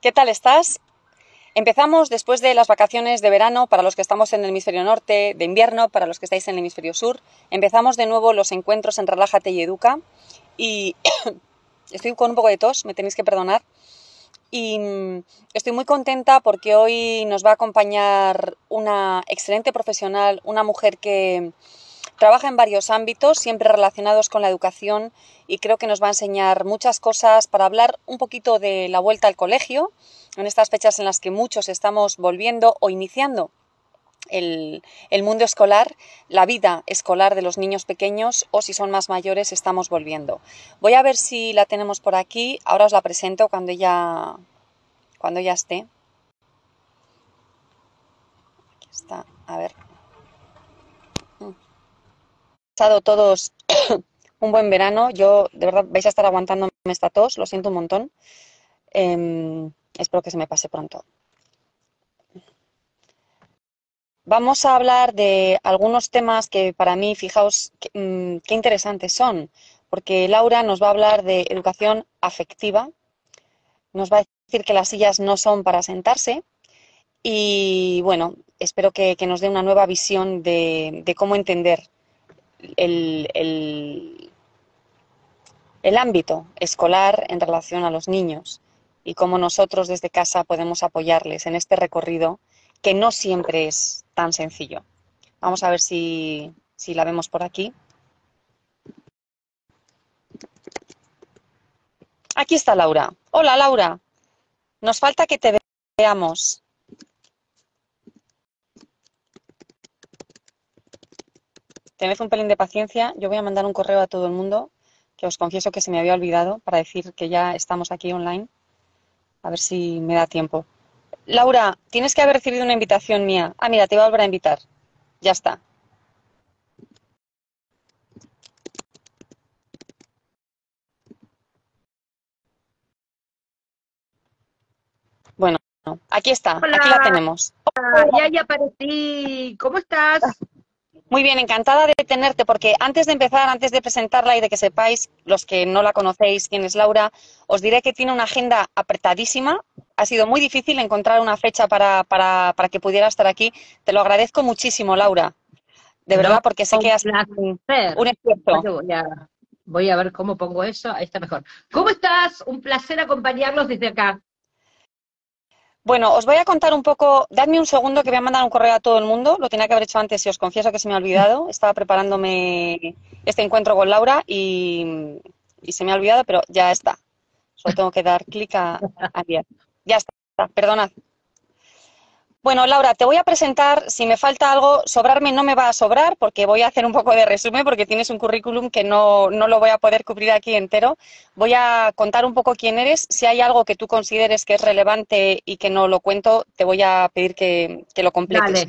¿qué tal estás? Empezamos después de las vacaciones de verano para los que estamos en el hemisferio norte, de invierno para los que estáis en el hemisferio sur. Empezamos de nuevo los encuentros en Relájate y Educa y estoy con un poco de tos, me tenéis que perdonar. Y mm, estoy muy contenta porque hoy nos va a acompañar una excelente profesional, una mujer que Trabaja en varios ámbitos, siempre relacionados con la educación y creo que nos va a enseñar muchas cosas para hablar un poquito de la vuelta al colegio, en estas fechas en las que muchos estamos volviendo o iniciando el, mundo escolar, la vida escolar de los niños pequeños o si son más mayores estamos volviendo. Voy a ver si la tenemos por aquí, ahora os la presento cuando ya, cuando ya esté. Aquí está, a ver pasado todos un buen verano. Yo, de verdad, vais a estar aguantándome esta tos, lo siento un montón. Em, espero que se me pase pronto. Vamos a hablar de algunos temas que para mí, fijaos, mm, qué interesantes son, porque Laura nos va a hablar de educación afectiva, nos va a decir que las sillas no son para sentarse y, bueno, espero que, nos dé una nueva visión de, de cómo entender el, ámbito escolar en relación a los niños y cómo nosotros desde casa podemos apoyarles en este recorrido que no siempre es tan sencillo. Vamos a ver si, si la vemos por aquí. Aquí está Laura. Hola Laura. Nos falta que te veamos. Tened un pelín de paciencia. Yo voy a mandar un correo a todo el mundo, que os confieso que se me había olvidado, para decir que ya estamos aquí online. A ver si me da tiempo. Laura, tienes que haber recibido una invitación mía. Ah, mira, te voy a volver a invitar. Ya está. Bueno, aquí está, aquí la tenemos. Ya, ya aparecí. ¿Cómo estás? Muy bien, encantada de tenerte, porque antes de empezar, antes de presentarla y de que sepáis, los que no la conocéis, quién es Laura, os diré que tiene una agenda apretadísima. Ha sido muy difícil encontrar una fecha para, para, para que pudiera estar aquí. Te lo agradezco muchísimo, Laura. De verdad, porque sé que has un, un esfuerzo. voy a ver cómo pongo eso. Ahí está mejor. ¿Cómo estás? Un placer acompañarlos desde acá. Bueno, os voy a contar un poco, dadme un segundo que voy a mandar un correo a todo el mundo, lo tenía que haber hecho antes y os confieso que se me ha olvidado, estaba preparándome este encuentro con Laura y, se me ha olvidado, pero ya está. Solo tengo que dar clic a, a Ya está, perdonad. Bueno, Laura, te voy a presentar, si me falta algo, sobrarme no me va a sobrar porque voy a hacer un poco de resumen porque tienes un currículum que no, no, lo voy a poder cubrir aquí entero. Voy a contar un poco quién eres. Si hay algo que tú consideres que es relevante y que no lo cuento, te voy a pedir que, lo completes.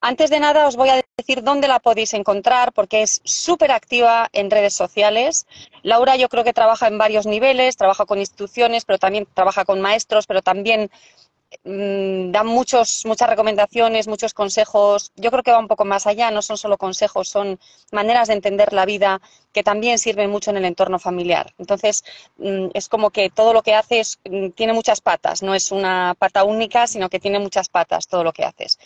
Antes de nada, os voy a decir dónde la podéis encontrar porque es súper activa en redes sociales. Laura yo creo que trabaja en varios niveles, trabaja con instituciones, pero también trabaja con maestros, pero también dan muchos, muchas recomendaciones, muchos consejos. Yo creo que va un poco más allá, no son solo consejos, son maneras de entender la vida que también sirven mucho en el entorno familiar. Entonces, mm, es como que todo lo que haces mm, tiene muchas patas, no es una pata única, sino que tiene muchas patas todo lo que haces.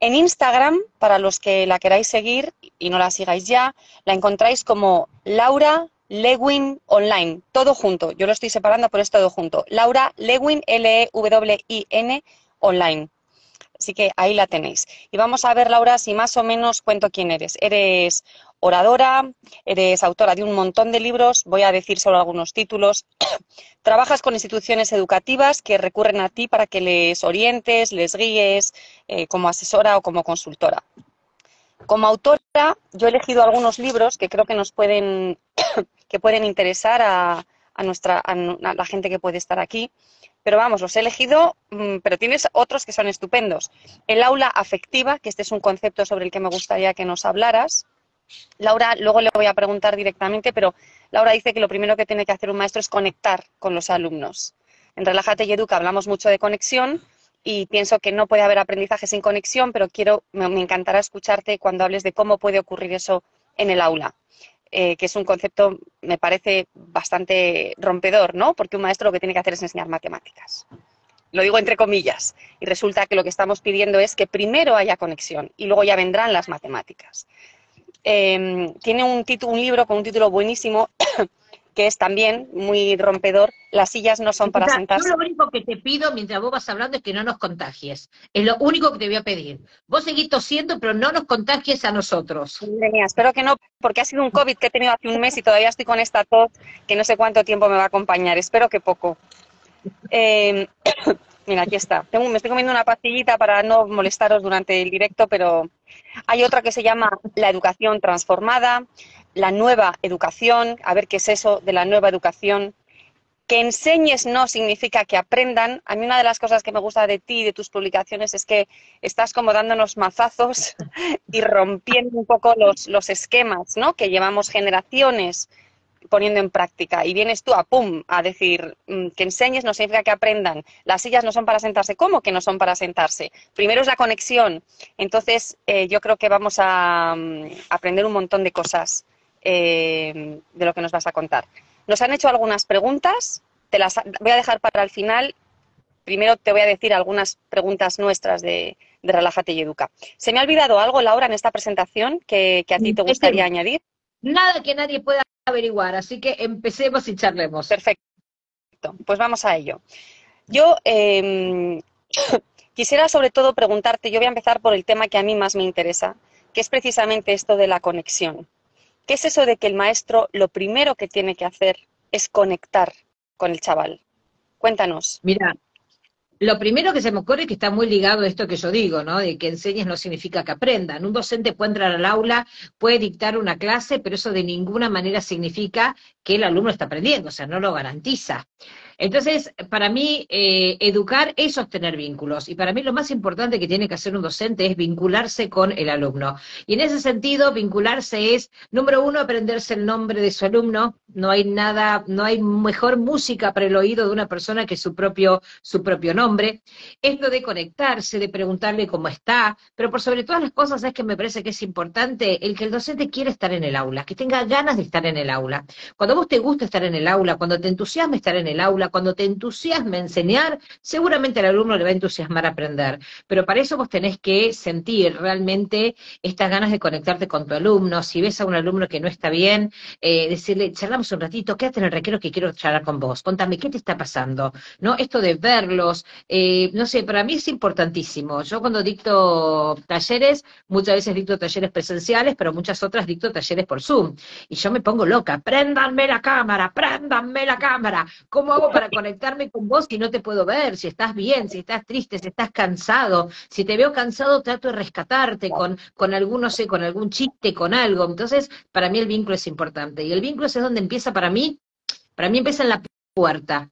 En Instagram, para los que la queráis seguir y no la sigáis ya, la encontráis como Laura Lewin Online, todo junto. Yo lo estoy separando, pero es todo junto. Laura Lewin, L-E-W-I-N Online. Así que ahí la tenéis. Y vamos a ver, Laura, si más o menos cuento quién eres. Eres oradora, eres autora de un montón de libros, voy a decir solo algunos títulos. Trabajas con instituciones educativas que recurren a ti para que les orientes, les guíes eh, como asesora o como consultora. Como autora, yo he elegido algunos libros que creo que nos pueden, que pueden interesar a, nuestra, a la gente que puede estar aquí. Pero vamos, los he elegido, mm, pero tienes otros que son estupendos. El aula afectiva, que este es un concepto sobre el que me gustaría que nos hablaras. Laura, luego le voy a preguntar directamente, pero Laura dice que lo primero que tiene que hacer un maestro es conectar con los alumnos. En Relájate y Educa hablamos mucho de conexión, y pienso que no puede haber aprendizaje sin conexión, pero quiero, me, encantará escucharte cuando hables de cómo puede ocurrir eso en el aula. eh, que es un concepto, me parece, bastante rompedor, ¿no? Porque un maestro lo que tiene que hacer es enseñar matemáticas. Lo digo entre comillas. Y resulta que lo que estamos pidiendo es que primero haya conexión y luego ya vendrán las matemáticas. Em, tiene un, un libro con un título buenísimo que es también muy rompedor, las sillas no son para sentarse. Yo lo único que te pido mientras vos vas hablando es que no nos contagies. Es lo único que te voy a pedir. Vos seguís tosiendo, pero no nos contagies a nosotros. espero que no, porque ha sido un COVID que he tenido hace un mes y todavía estoy con esta tos que no sé cuánto tiempo me va a acompañar. Espero que poco. Em, mira, aquí está. me estoy comiendo una pastillita para no molestaros durante el directo, pero hay otra que se llama la educación transformada la nueva educación, a ver qué es eso de la nueva educación. Que enseñes no significa que aprendan. A mí una de las cosas que me gusta de ti y de tus publicaciones es que estás como dándonos mazazos y rompiendo un poco los, los esquemas ¿no? que llevamos generaciones poniendo en práctica y vienes tú a pum a decir mm, que enseñes no significa que aprendan. Las sillas no son para sentarse. ¿Cómo que no son para sentarse? Primero es la conexión. Entonces eh, yo creo que vamos a mm, aprender un montón de cosas eh, de lo que nos vas a contar. Nos han hecho algunas preguntas, te las voy a dejar para el final. Primero te voy a decir algunas preguntas nuestras de, de Relájate y Educa. ¿Se me ha olvidado algo, Laura, en esta presentación que, a ti te gustaría añadir? Nada que nadie pueda averiguar, así que empecemos y charlemos. Perfecto, pues vamos a ello. Yo em, quisiera sobre todo preguntarte, yo voy a empezar por el tema que a mí más me interesa, que es precisamente esto de la conexión. ¿Qué es eso de que el maestro lo primero que tiene que hacer es conectar con el chaval? Cuéntanos. Mira, lo primero que se me ocurre es que está muy ligado a esto que yo digo, ¿no? De que enseñes no significa que aprendan. Un docente puede entrar al aula, puede dictar una clase, pero eso de ninguna manera significa que el alumno está aprendiendo, o sea, no lo garantiza. Entonces, para mí, eh, educar es sostener vínculos. Y para mí lo más importante que tiene que hacer un docente es vincularse con el alumno. Y en ese sentido, vincularse es, número uno, aprenderse el nombre de su alumno. No hay nada, no hay mejor música para el oído de una persona que su propio, su propio nombre. Esto de conectarse, de preguntarle cómo está, pero por sobre todas las cosas es que me parece que es importante el que el docente quiera estar en el aula, que tenga ganas de estar en el aula. Cuando vos te gusta estar en el aula, cuando te entusiasma estar en el aula, cuando te entusiasma enseñar, seguramente al alumno le va a entusiasmar aprender. Pero para eso vos tenés que sentir realmente estas ganas de conectarte con tu alumno. Si ves a un alumno que no está bien, eh, decirle, charlamos un ratito, quédate en el recreo que quiero charlar con vos. Contame, ¿qué te está pasando? ¿No? Esto de verlos, eh, no sé, para mí es importantísimo. Yo cuando dicto talleres, muchas veces dicto talleres presenciales, pero muchas otras dicto talleres por Zoom. Y yo me pongo loca, préndanme la cámara, préndanme la cámara. ¿Cómo hago para conectarme con vos si no te puedo ver, si estás bien, si estás triste, si estás cansado. Si te veo cansado, trato de rescatarte con, con algún, no sé, con algún chiste, con algo. Entonces, para mí el vínculo es importante. Y el vínculo es donde empieza para mí, para mí empieza en la puerta.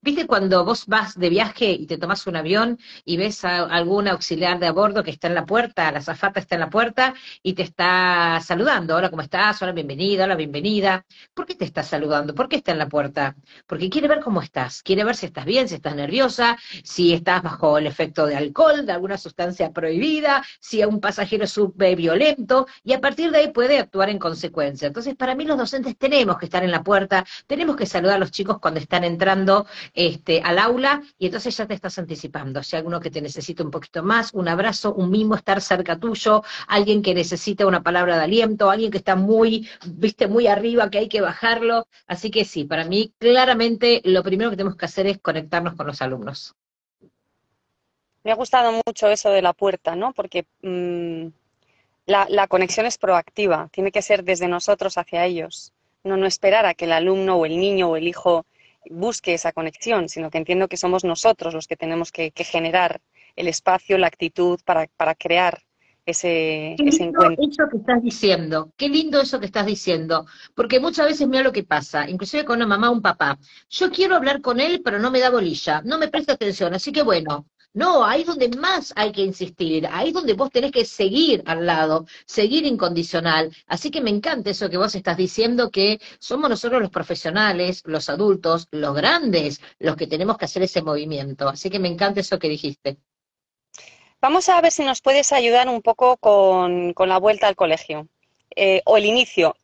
¿Viste cuando vos vas de viaje y te tomas un avión y ves a algún auxiliar de a bordo que está en la puerta, la zafata está en la puerta y te está saludando? Hola, ¿cómo estás? Hola, bienvenida, hola, bienvenida. ¿Por qué te está saludando? ¿Por qué está en la puerta? Porque quiere ver cómo estás, quiere ver si estás bien, si estás nerviosa, si estás bajo el efecto de alcohol, de alguna sustancia prohibida, si un pasajero sube violento, y a partir de ahí puede actuar en consecuencia. Entonces, para mí los docentes tenemos que estar en la puerta, tenemos que saludar a los chicos cuando están entrando este, al aula y entonces ya te estás anticipando. Si hay alguno que te necesita un poquito más, un abrazo, un mimo, estar cerca tuyo, alguien que necesita una palabra de aliento, alguien que está muy, viste, muy arriba, que hay que bajarlo. Así que sí, para mí claramente lo primero que tenemos que hacer es conectarnos con los alumnos. Me ha gustado mucho eso de la puerta, ¿no? Porque mm, la, la, conexión es proactiva, tiene que ser desde nosotros hacia ellos, no, no esperar a que el alumno o el niño o el hijo busque esa conexión, sino que entiendo que somos nosotros los que tenemos que, generar el espacio, la actitud para, para crear ese, Qué ese encuentro. Eso que estás diciendo, qué lindo eso que estás diciendo, porque muchas veces mira lo que pasa, inclusive con una mamá o un papá. Yo quiero hablar con él, pero no me da bolilla, no me presta atención, así que bueno, no, ahí es donde más hay que insistir, ahí es donde vos tenés que seguir al lado, seguir incondicional. Así que me encanta eso que vos estás diciendo, que somos nosotros los profesionales, los adultos, los grandes, los que tenemos que hacer ese movimiento. Así que me encanta eso que dijiste. Vamos a ver si nos puedes ayudar un poco con, la vuelta al colegio, eh, o el inicio,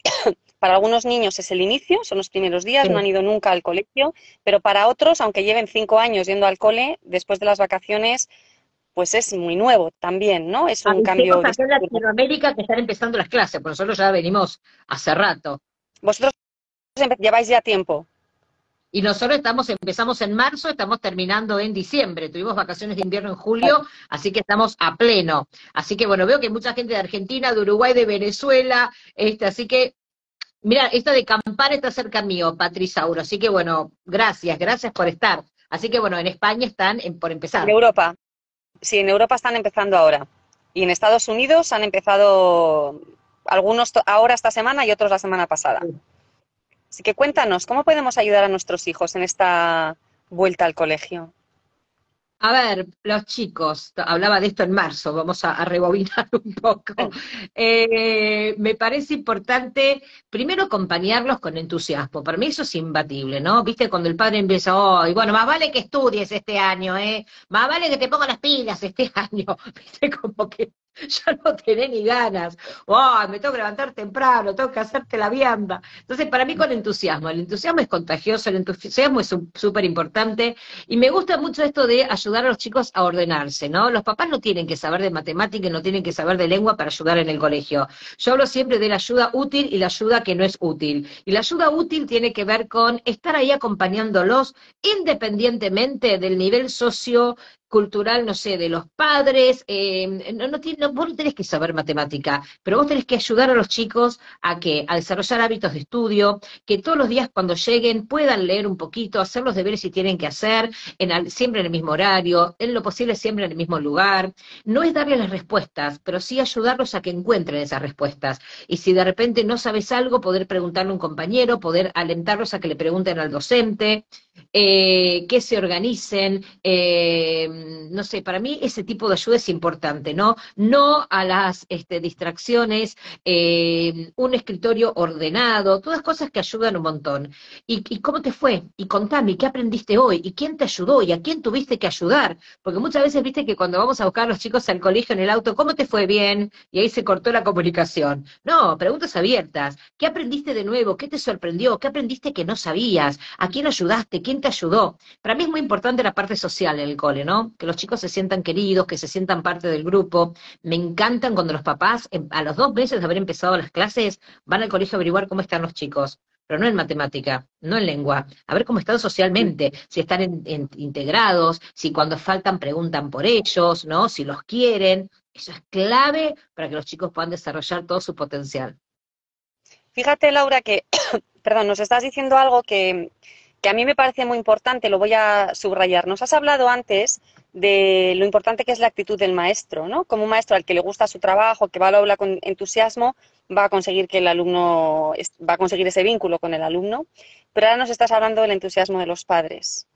para algunos niños es el inicio, son los primeros días, no han ido nunca al colegio, pero para otros, aunque lleven cinco años yendo al cole, después de las vacaciones, pues es muy nuevo también, ¿no? Es un cambio. En Latinoamérica que están empezando las clases, por nosotros ya venimos hace rato. Vosotros lleváis ya tiempo. Y nosotros estamos, empezamos en marzo, estamos terminando en diciembre. Tuvimos vacaciones de invierno en julio, así que estamos a pleno. Así que bueno, veo que hay mucha gente de Argentina, de Uruguay, de Venezuela, este, así que Mira, esto de Campar está cerca mío, Patrisauro. Así que bueno, gracias, gracias por estar. Así que bueno, en España están por empezar. En Europa. Sí, en Europa están empezando ahora. Y en Estados Unidos han empezado algunos ahora esta semana y otros la semana pasada. Así que cuéntanos, ¿cómo podemos ayudar a nuestros hijos en esta vuelta al colegio? A ver, los chicos, hablaba de esto en marzo, vamos a, rebobinar un poco. Eh, me parece importante, primero, acompañarlos con entusiasmo. Para mí eso es imbatible, ¿no? Viste, cuando el padre empieza, oh, y bueno, más vale que estudies este año, ¿eh? Más vale que te pongas las pilas este año. Viste, como que ya no tenés ni ganas. ¡Oh, me tengo que levantar temprano, tengo que hacerte la vianda! Entonces, para mí con entusiasmo, el entusiasmo es contagioso, el entusiasmo es súper importante, y me gusta mucho esto de ayudar a los chicos a ordenarse, ¿no? Los papás no tienen que saber de matemática y no tienen que saber de lengua para ayudar en el colegio. Yo hablo siempre de la ayuda útil y la ayuda que no es útil. Y la ayuda útil tiene que ver con estar ahí acompañándolos independientemente del nivel socio cultural, no sé, de los padres, eh, no, no, no, vos no tenés que saber matemática, pero vos tenés que ayudar a los chicos a que, a desarrollar hábitos de estudio, que todos los días cuando lleguen puedan leer un poquito, hacer los deberes si tienen que hacer, en siempre en el mismo horario, en lo posible siempre en el mismo lugar. No es darles las respuestas, pero sí ayudarlos a que encuentren esas respuestas. Y si de repente no sabes algo, poder preguntarle a un compañero, poder alentarlos a que le pregunten al docente, eh, que se organicen, eh, no sé, para mí ese tipo de ayuda es importante, ¿no? No a las este, distracciones, eh, un escritorio ordenado, todas cosas que ayudan un montón. ¿Y, cómo te fue? Y contame, ¿qué aprendiste hoy? ¿Y quién te ayudó? ¿Y a quién tuviste que ayudar? Porque muchas veces viste que cuando vamos a buscar a los chicos al colegio en el auto, ¿cómo te fue bien? Y ahí se cortó la comunicación. No, preguntas abiertas. ¿Qué aprendiste de nuevo? ¿Qué te sorprendió? ¿Qué aprendiste que no sabías? ¿A quién ayudaste? ¿Quién te ayudó? Para mí es muy importante la parte social en el cole, ¿no? Que los chicos se sientan queridos, que se sientan parte del grupo. Me encantan cuando los papás, em, a los dos meses de haber empezado las clases, van al colegio a averiguar cómo están los chicos pero no en matemática, no en lengua, a ver cómo están socialmente, si están integrados, si cuando faltan preguntan por ellos, ¿no? Si los quieren. Eso es clave para que los chicos puedan desarrollar todo su potencial. Fíjate, Laura, que, perdón, nos estás diciendo algo que, que a mí me parece muy importante, lo voy a subrayar. Nos has hablado antes de lo importante que es la actitud del maestro, ¿no? Como un maestro al que le gusta su trabajo, que va a hablar con entusiasmo, va a conseguir que el alumno va a conseguir ese vínculo con el alumno. Pero ahora nos estás hablando del entusiasmo de los padres.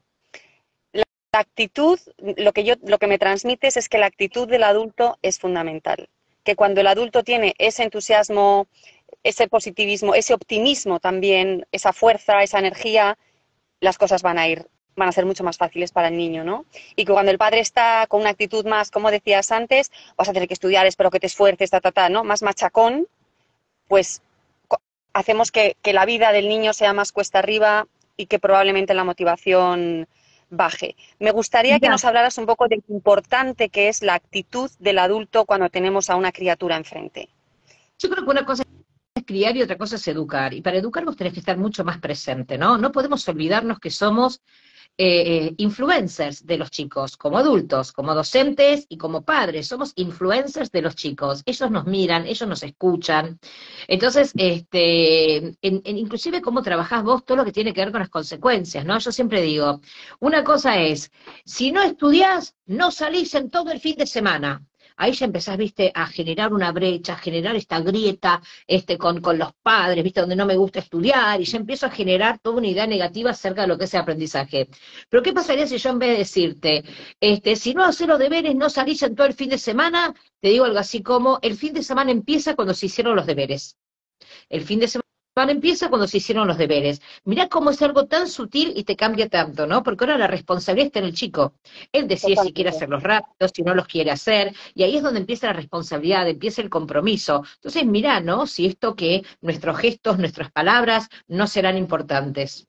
La actitud, lo que yo, lo que me transmites es que la actitud del adulto es fundamental. Que cuando el adulto tiene ese entusiasmo, ese positivismo, ese optimismo también, esa fuerza, esa energía, las cosas van a ir van a ser mucho más fáciles para el niño, ¿no? Y que cuando el padre está con una actitud más, como decías antes, vas a tener que estudiar, espero que te esfuerces, ta, ta, ta, ¿no? Más machacón, pues hacemos que, la vida del niño sea más cuesta arriba y que probablemente la motivación baje. Me gustaría que nos hablaras un poco de lo importante que es la actitud del adulto cuando tenemos a una criatura enfrente. Yo creo que una cosa criar y otra cosa es educar. Y para educar vos tenés que estar mucho más presente, ¿no? No podemos olvidarnos que somos eh, eh, influencers de los chicos, como adultos, como docentes y como padres. Somos influencers de los chicos. Ellos nos miran, ellos nos escuchan. Entonces, este, en, inclusive cómo trabajás vos, todo lo que tiene que ver con las consecuencias, ¿no? Yo siempre digo, una cosa es, si no estudiás, no salís en todo el fin de semana ahí ya empezás, viste, a generar una brecha, a generar esta grieta este, con, con los padres, viste, donde no me gusta estudiar, y ya empiezo a generar toda una idea negativa acerca de lo que es el aprendizaje. Pero ¿qué pasaría si yo en vez de decirte, este, si no haces los deberes, no salís en todo el fin de semana, te digo algo así como, el fin de semana empieza cuando se hicieron los deberes. El fin de semana Para empieza cuando se hicieron los deberes. Mirá cómo es algo tan sutil y te cambia tanto, ¿no? Porque ahora la responsabilidad está en el chico. Él decide si quiere hacerlos rápidos, si no los quiere hacer, y ahí es donde empieza la responsabilidad, empieza el compromiso. Entonces, mirá, ¿no? Si esto que nuestros gestos, nuestras palabras no serán importantes.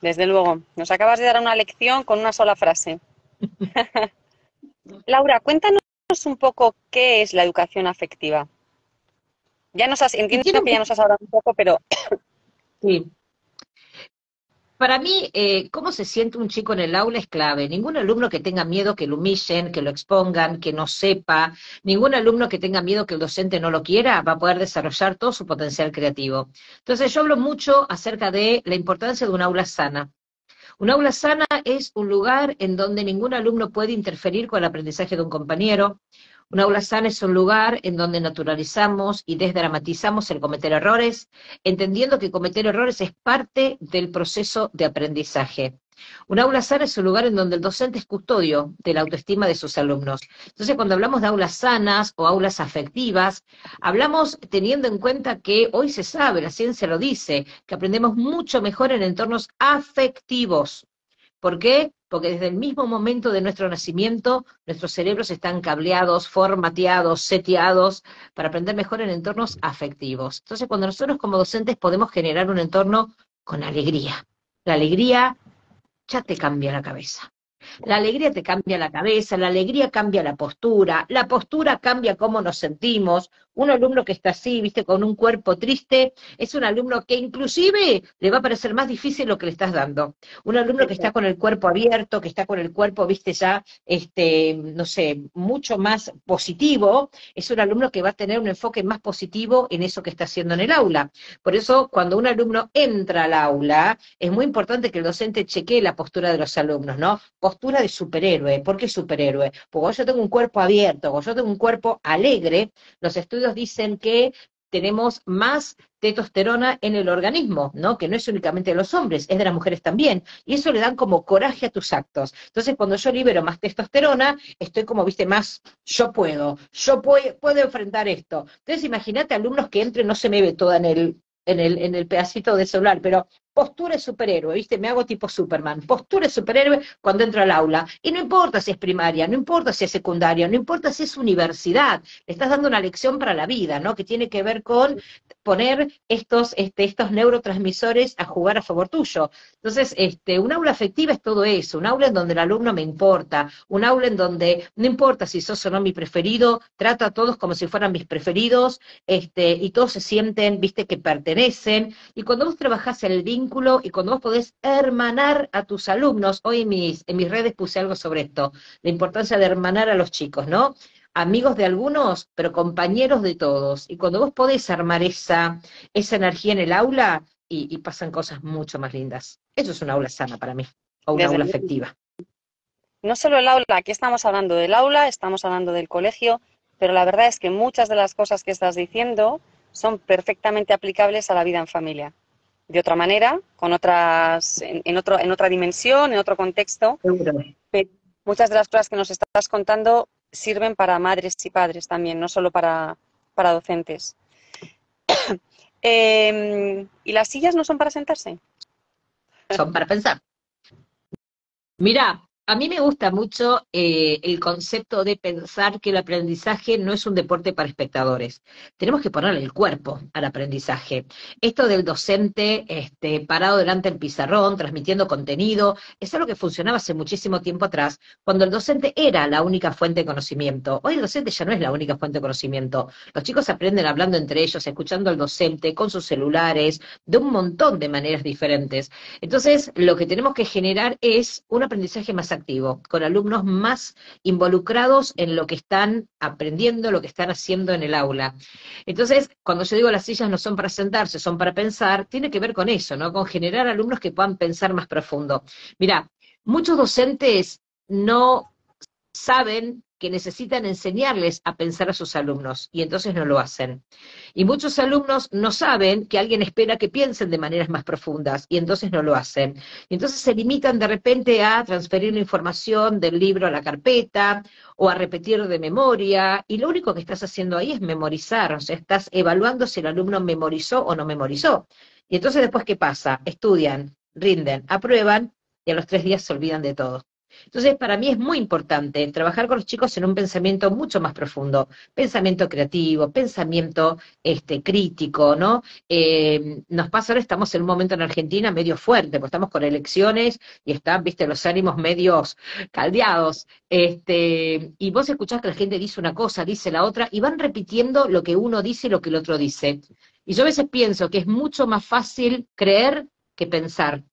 Desde luego, nos acabas de dar una lección con una sola frase. Laura, cuéntanos un poco qué es la educación afectiva. Ya nos has, entiendo que ya nos has hablado un poco, pero... Sí. Para mí, eh, cómo se siente un chico en el aula es clave. Ningún alumno que tenga miedo que lo humillen, que lo expongan, que no sepa, ningún alumno que tenga miedo que el docente no lo quiera va a poder desarrollar todo su potencial creativo. Entonces, yo hablo mucho acerca de la importancia de un aula sana. Un aula sana es un lugar en donde ningún alumno puede interferir con el aprendizaje de un compañero. Un aula sana es un lugar en donde naturalizamos y desdramatizamos el cometer errores, entendiendo que cometer errores es parte del proceso de aprendizaje. Un aula sana es un lugar en donde el docente es custodio de la autoestima de sus alumnos. Entonces, cuando hablamos de aulas sanas o aulas afectivas, hablamos teniendo en cuenta que hoy se sabe, la ciencia lo dice, que aprendemos mucho mejor en entornos afectivos. ¿Por qué? Porque desde el mismo momento de nuestro nacimiento, nuestros cerebros están cableados, formateados, seteados para aprender mejor en entornos afectivos. Entonces, cuando nosotros como docentes podemos generar un entorno con alegría. La alegría ya te cambia la cabeza. La alegría te cambia la cabeza, la alegría cambia la postura, la postura cambia cómo nos sentimos. Un alumno que está así, viste, con un cuerpo triste, es un alumno que inclusive le va a parecer más difícil lo que le estás dando. Un alumno que está con el cuerpo abierto, que está con el cuerpo, viste, ya, este, no sé, mucho más positivo, es un alumno que va a tener un enfoque más positivo en eso que está haciendo en el aula. Por eso, cuando un alumno entra al aula, es muy importante que el docente chequee la postura de los alumnos, ¿no? Postura de superhéroe. ¿Por qué superhéroe? Porque yo tengo un cuerpo abierto, cuando yo tengo un cuerpo alegre, los estudios dicen que tenemos más testosterona en el organismo, ¿no? Que no es únicamente de los hombres, es de las mujeres también. Y eso le dan como coraje a tus actos. Entonces, cuando yo libero más testosterona, estoy como, viste, más, yo puedo, yo puedo, puedo enfrentar esto. Entonces, imagínate alumnos que entren, no se me ve toda en el, en el, en el pedacito de celular, pero postura de superhéroe, ¿viste? Me hago tipo Superman. Postura de superhéroe cuando entro al aula. Y no importa si es primaria, no importa si es secundaria, no importa si es universidad. Le estás dando una lección para la vida, ¿no? Que tiene que ver con poner estos, este, estos neurotransmisores a jugar a favor tuyo. Entonces, este, un aula afectiva es todo eso, un aula en donde el alumno me importa, un aula en donde no importa si sos o no mi preferido, trato a todos como si fueran mis preferidos, este, y todos se sienten, viste, que pertenecen. Y cuando vos trabajás el vínculo, y cuando vos podés hermanar a tus alumnos, hoy en mis, en mis redes puse algo sobre esto, la importancia de hermanar a los chicos, ¿no? Amigos de algunos, pero compañeros de todos. Y cuando vos podés armar esa, esa energía en el aula, y, pasan cosas mucho más lindas. Eso es una aula sana para mí, o una aula afectiva. No solo el aula, aquí estamos hablando del aula, estamos hablando del colegio, pero la verdad es que muchas de las cosas que estás diciendo son perfectamente aplicables a la vida en familia de otra manera, con otras, en, otro, en otra dimensión, en otro contexto. muchas de las cosas que nos estás contando sirven para madres y padres también, no solo para, para docentes. Em, ¿Y las sillas no son para sentarse? Son para pensar. Mira, a mí me gusta mucho eh, el concepto de pensar que el aprendizaje no es un deporte para espectadores. Tenemos que ponerle el cuerpo al aprendizaje. Esto del docente este, parado delante del pizarrón, transmitiendo contenido, es algo que funcionaba hace muchísimo tiempo atrás, cuando el docente era la única fuente de conocimiento. Hoy el docente ya no es la única fuente de conocimiento. Los chicos aprenden hablando entre ellos, escuchando al docente, con sus celulares, de un montón de maneras diferentes. Entonces, lo que tenemos que generar es un aprendizaje más activo, con alumnos más involucrados en lo que están aprendiendo, lo que están haciendo en el aula. Entonces, cuando yo digo las sillas no son para sentarse, son para pensar, tiene que ver con eso, ¿no? Con generar alumnos que puedan pensar más profundo. Mira, muchos docentes no saben que necesitan enseñarles a pensar a sus alumnos y entonces no lo hacen. Y muchos alumnos no saben que alguien espera que piensen de maneras más profundas y entonces no lo hacen. Y entonces se limitan de repente a transferir la información del libro a la carpeta o a repetir de memoria y lo único que estás haciendo ahí es memorizar, o sea, estás evaluando si el alumno memorizó o no memorizó. Y entonces después, ¿qué pasa? Estudian, rinden, aprueban y a los tres días se olvidan de todo. Entonces, para mí es muy importante trabajar con los chicos en un pensamiento mucho más profundo, pensamiento creativo, pensamiento este, crítico, ¿no? Eh, nos pasa ahora, estamos en un momento en Argentina medio fuerte, porque estamos con elecciones y están, viste, los ánimos medios caldeados, este, y vos escuchás que la gente dice una cosa, dice la otra, y van repitiendo lo que uno dice y lo que el otro dice. Y yo a veces pienso que es mucho más fácil creer que pensar.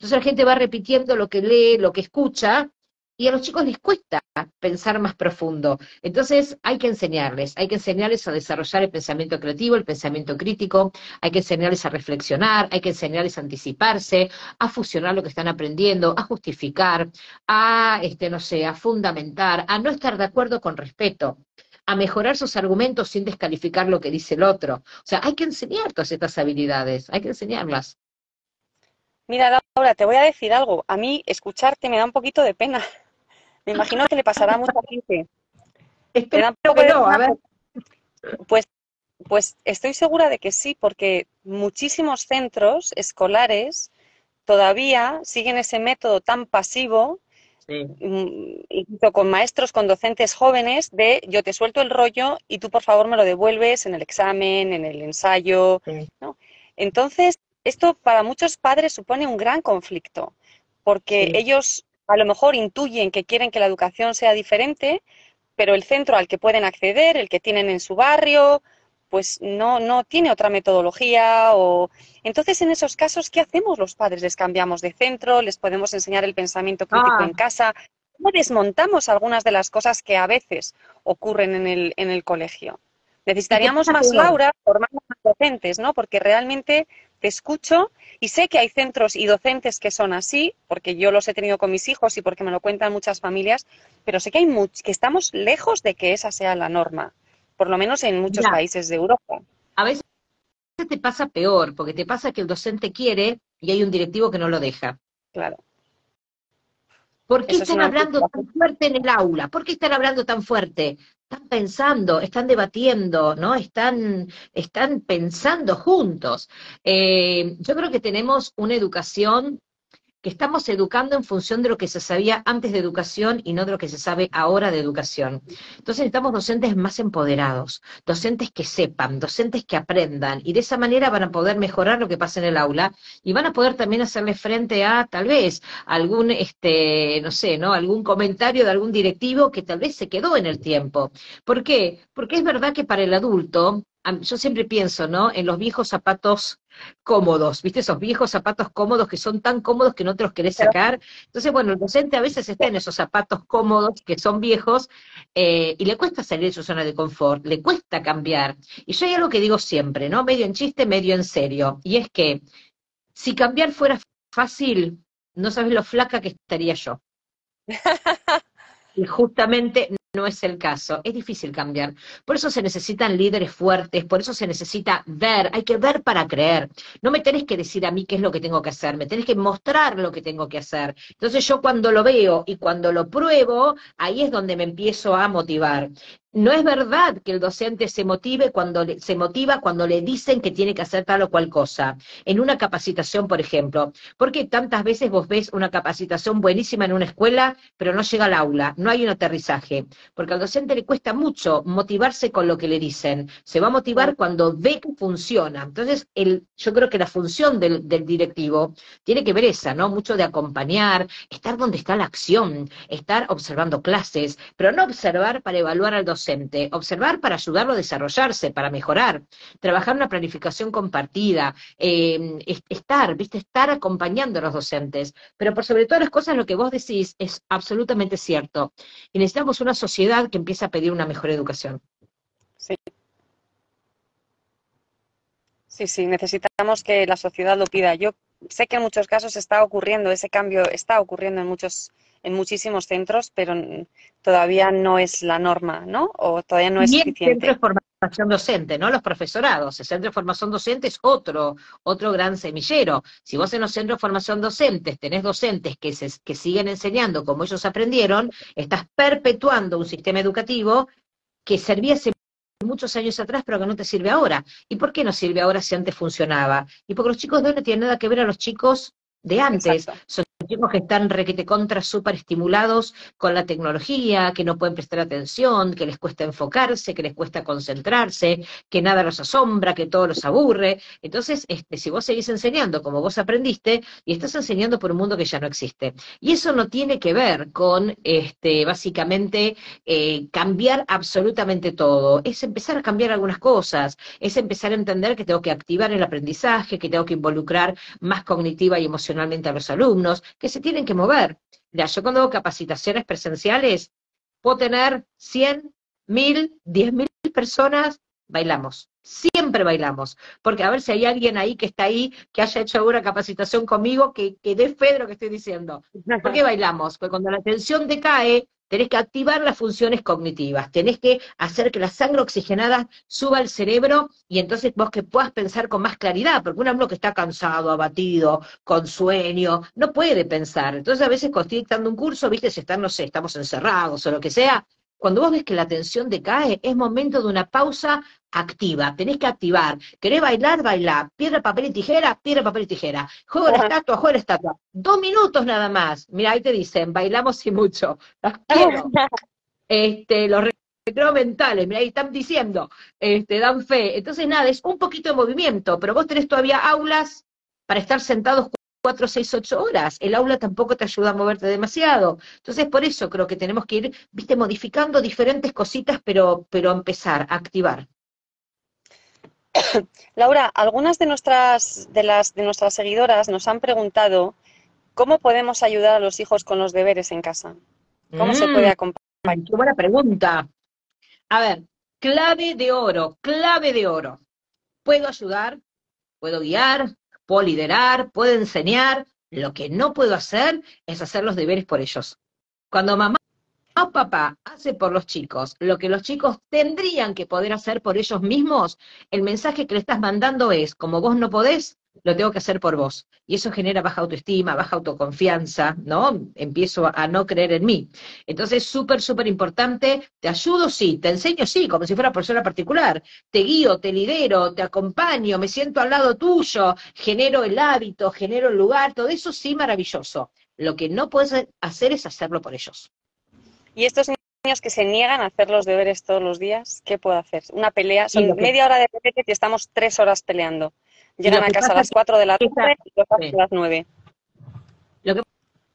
Entonces la gente va repitiendo lo que lee, lo que escucha, y a los chicos les cuesta pensar más profundo. Entonces hay que enseñarles, hay que enseñarles a desarrollar el pensamiento creativo, el pensamiento crítico, hay que enseñarles a reflexionar, hay que enseñarles a anticiparse, a fusionar lo que están aprendiendo, a justificar, a, este, no sé, a fundamentar, a no estar de acuerdo con respeto a mejorar sus argumentos sin descalificar lo que dice el otro. O sea, hay que enseñar todas estas habilidades, hay que enseñarlas. Mira, Laura, te voy a decir algo. A mí escucharte me da un poquito de pena. Me imagino que le pasará a mucha gente. Espero que no, a ver. Pues, pues estoy segura de que sí, porque muchísimos centros escolares todavía siguen ese método tan pasivo, sí. Mm, con maestros, con docentes jóvenes, de yo te suelto el rollo y tú por favor me lo devuelves en el examen, en el ensayo. Sí. ¿no? Entonces, esto para muchos padres supone un gran conflicto, porque sí. ellos a lo mejor intuyen que quieren que la educación sea diferente, pero el centro al que pueden acceder, el que tienen en su barrio, pues no, no tiene otra metodología o entonces en esos casos, ¿qué hacemos los padres? ¿Les cambiamos de centro? ¿Les podemos enseñar el pensamiento crítico ah. en casa? ¿Cómo desmontamos algunas de las cosas que a veces ocurren en el, en el colegio? Necesitaríamos más, Laura, formar más docentes, ¿no? Porque realmente te escucho y sé que hay centros y docentes que son así, porque yo los he tenido con mis hijos y porque me lo cuentan muchas familias, pero sé que, hay que estamos lejos de que esa sea la norma, por lo menos en muchos ya. países de Europa. A veces te pasa peor, porque te pasa que el docente quiere y hay un directivo que no lo deja. Claro. ¿Por qué Eso están hablando tan fuerte en el aula? ¿Por qué están hablando tan fuerte? Están pensando, están debatiendo, ¿no? Están, están pensando juntos. Eh, yo creo que tenemos una educación que estamos educando en función de lo que se sabía antes de educación y no de lo que se sabe ahora de educación. Entonces necesitamos docentes más empoderados, docentes que sepan, docentes que aprendan, y de esa manera van a poder mejorar lo que pasa en el aula y van a poder también hacerle frente a tal vez algún, este, no sé, ¿no? algún comentario de algún directivo que tal vez se quedó en el tiempo. ¿Por qué? Porque es verdad que para el adulto yo siempre pienso, ¿no? En los viejos zapatos cómodos, ¿viste? Esos viejos zapatos cómodos que son tan cómodos que no te los querés sacar. Entonces, bueno, el docente a veces está en esos zapatos cómodos que son viejos eh, y le cuesta salir de su zona de confort, le cuesta cambiar. Y yo hay algo que digo siempre, ¿no? Medio en chiste, medio en serio. Y es que si cambiar fuera fácil, no sabes lo flaca que estaría yo. y justamente no es el caso, es difícil cambiar. Por eso se necesitan líderes fuertes, por eso se necesita ver, hay que ver para creer. No me tenés que decir a mí qué es lo que tengo que hacer, me tenés que mostrar lo que tengo que hacer. Entonces yo cuando lo veo y cuando lo pruebo, ahí es donde me empiezo a motivar. No es verdad que el docente se motive cuando le, se motiva cuando le dicen que tiene que hacer tal o cual cosa. En una capacitación, por ejemplo. Porque tantas veces vos ves una capacitación buenísima en una escuela, pero no llega al aula, no hay un aterrizaje. Porque al docente le cuesta mucho motivarse con lo que le dicen. Se va a motivar cuando ve que funciona. Entonces, el, yo creo que la función del, del directivo tiene que ver esa, ¿no? Mucho de acompañar, estar donde está la acción, estar observando clases, pero no observar para evaluar al docente docente, observar para ayudarlo a desarrollarse, para mejorar, trabajar una planificación compartida, eh, estar, viste, estar acompañando a los docentes. Pero por sobre todas las cosas, lo que vos decís es absolutamente cierto. Y necesitamos una sociedad que empiece a pedir una mejor educación. Sí. Sí, sí, necesitamos que la sociedad lo pida. Yo sé que en muchos casos está ocurriendo, ese cambio está ocurriendo en muchos en muchísimos centros, pero todavía no es la norma, ¿no? O todavía no es suficiente. Centro de formación docente, ¿no? Los profesorados. El centro de formación docente es otro, otro gran semillero. Si vos en los centros de formación docentes tenés docentes que, se, que siguen enseñando como ellos aprendieron, estás perpetuando un sistema educativo que servía hace muchos años atrás, pero que no te sirve ahora. ¿Y por qué no sirve ahora si antes funcionaba? Y porque los chicos de hoy no tienen nada que ver a los chicos de antes. Son chicos que están requete contra súper estimulados con la tecnología, que no pueden prestar atención, que les cuesta enfocarse, que les cuesta concentrarse, que nada los asombra, que todo los aburre. Entonces, este, si vos seguís enseñando como vos aprendiste, y estás enseñando por un mundo que ya no existe. Y eso no tiene que ver con, este, básicamente, eh, cambiar absolutamente todo. Es empezar a cambiar algunas cosas, es empezar a entender que tengo que activar el aprendizaje, que tengo que involucrar más cognitiva y emocionalmente a los alumnos, que se tienen que mover. Ya, yo cuando hago capacitaciones presenciales, puedo tener 100, 1000, 10.000 personas, bailamos. Siempre bailamos. Porque a ver si hay alguien ahí que está ahí, que haya hecho alguna capacitación conmigo, que, que dé fe de lo que estoy diciendo. ¿Por qué bailamos? Porque cuando la tensión decae, tenés que activar las funciones cognitivas, tenés que hacer que la sangre oxigenada suba al cerebro y entonces vos que puedas pensar con más claridad, porque un alumno que está cansado, abatido, con sueño, no puede pensar. Entonces a veces cuando estoy dictando un curso, viste, si están, no sé, estamos encerrados o lo que sea, cuando vos ves que la tensión decae, es momento de una pausa activa, tenés que activar. ¿Querés bailar? Bailar. Piedra, papel y tijera, piedra, papel y tijera. Juego la estatua, juego la estatua. Dos minutos nada más. Mira, ahí te dicen, bailamos y mucho. Las quiero. este, los recreos mentales, mira, ahí están diciendo, este, dan fe. Entonces, nada, es un poquito de movimiento, pero vos tenés todavía aulas para estar sentados cuatro, seis, ocho horas. El aula tampoco te ayuda a moverte demasiado. Entonces, por eso creo que tenemos que ir, viste, modificando diferentes cositas, pero, pero empezar a activar. Laura, algunas de nuestras, de las, de nuestras seguidoras nos han preguntado cómo podemos ayudar a los hijos con los deberes en casa. ¿Cómo se puede mm, acompañar? Qué buena pregunta. A ver, clave de oro, clave de oro. ¿Puedo ayudar? ¿Puedo guiar? Puedo liderar, puedo enseñar, lo que no puedo hacer es hacer los deberes por ellos. Cuando mamá o papá hace por los chicos lo que los chicos tendrían que poder hacer por ellos mismos, el mensaje que le estás mandando es, como vos no podés, lo tengo que hacer por vos. Y eso genera baja autoestima, baja autoconfianza, ¿no? Empiezo a, no creer en mí. Entonces, súper, súper importante, te ayudo, sí, te enseño, sí, como si fuera persona particular, te guío, te lidero, te acompaño, me siento al lado tuyo, genero el hábito, genero el lugar, todo eso sí, maravilloso. Lo que no puedes hacer es hacerlo por ellos. ¿Y estos niños que se niegan a hacer los deberes todos los días, qué puedo hacer? Una pelea, son media hora de deberes y estamos tres horas peleando. Llegan a casa a las 4 de la tarde y a las 9.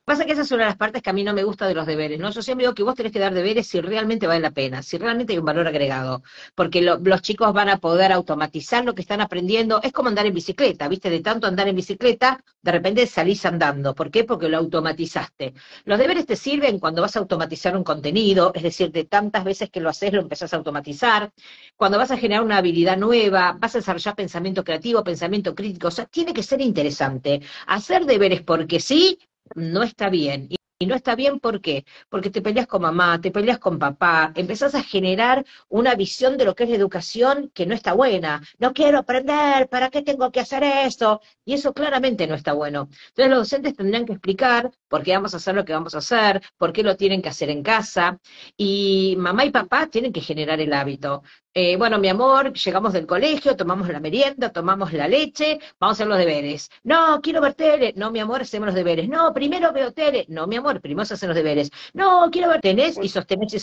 Pasa que esa es una de las partes que a mí no me gusta de los deberes, ¿no? Yo siempre digo que vos tenés que dar deberes si realmente vale la pena, si realmente hay un valor agregado, porque los chicos van a poder automatizar lo que están aprendiendo, es como andar en bicicleta, ¿viste? De tanto andar en bicicleta, de repente salís andando, ¿por qué? Porque lo automatizaste. Los deberes te sirven cuando vas a automatizar un contenido, es decir, de tantas veces que lo haces, lo empezás a automatizar, cuando vas a generar una habilidad nueva, vas a desarrollar pensamiento creativo, pensamiento crítico, o sea, tiene que ser interesante. Hacer deberes porque sí, no está bien. Y no está bien, ¿por qué? Porque te peleas con mamá, te peleas con papá, empezás a generar una visión de lo que es la educación que no está buena. No quiero aprender, ¿para qué tengo que hacer eso? Y eso claramente no está bueno. Entonces los docentes tendrían que explicar por qué vamos a hacer lo que vamos a hacer, por qué lo tienen que hacer en casa. Y mamá y papá tienen que generar el hábito. Eh, bueno, mi amor, llegamos del colegio, tomamos la merienda, tomamos la leche, vamos a hacer los deberes. No, quiero ver tele. No, mi amor, hacemos los deberes. No, primero veo tele. No, mi amor, primero se hacen los deberes. No, quiero ver tenés y sostenés y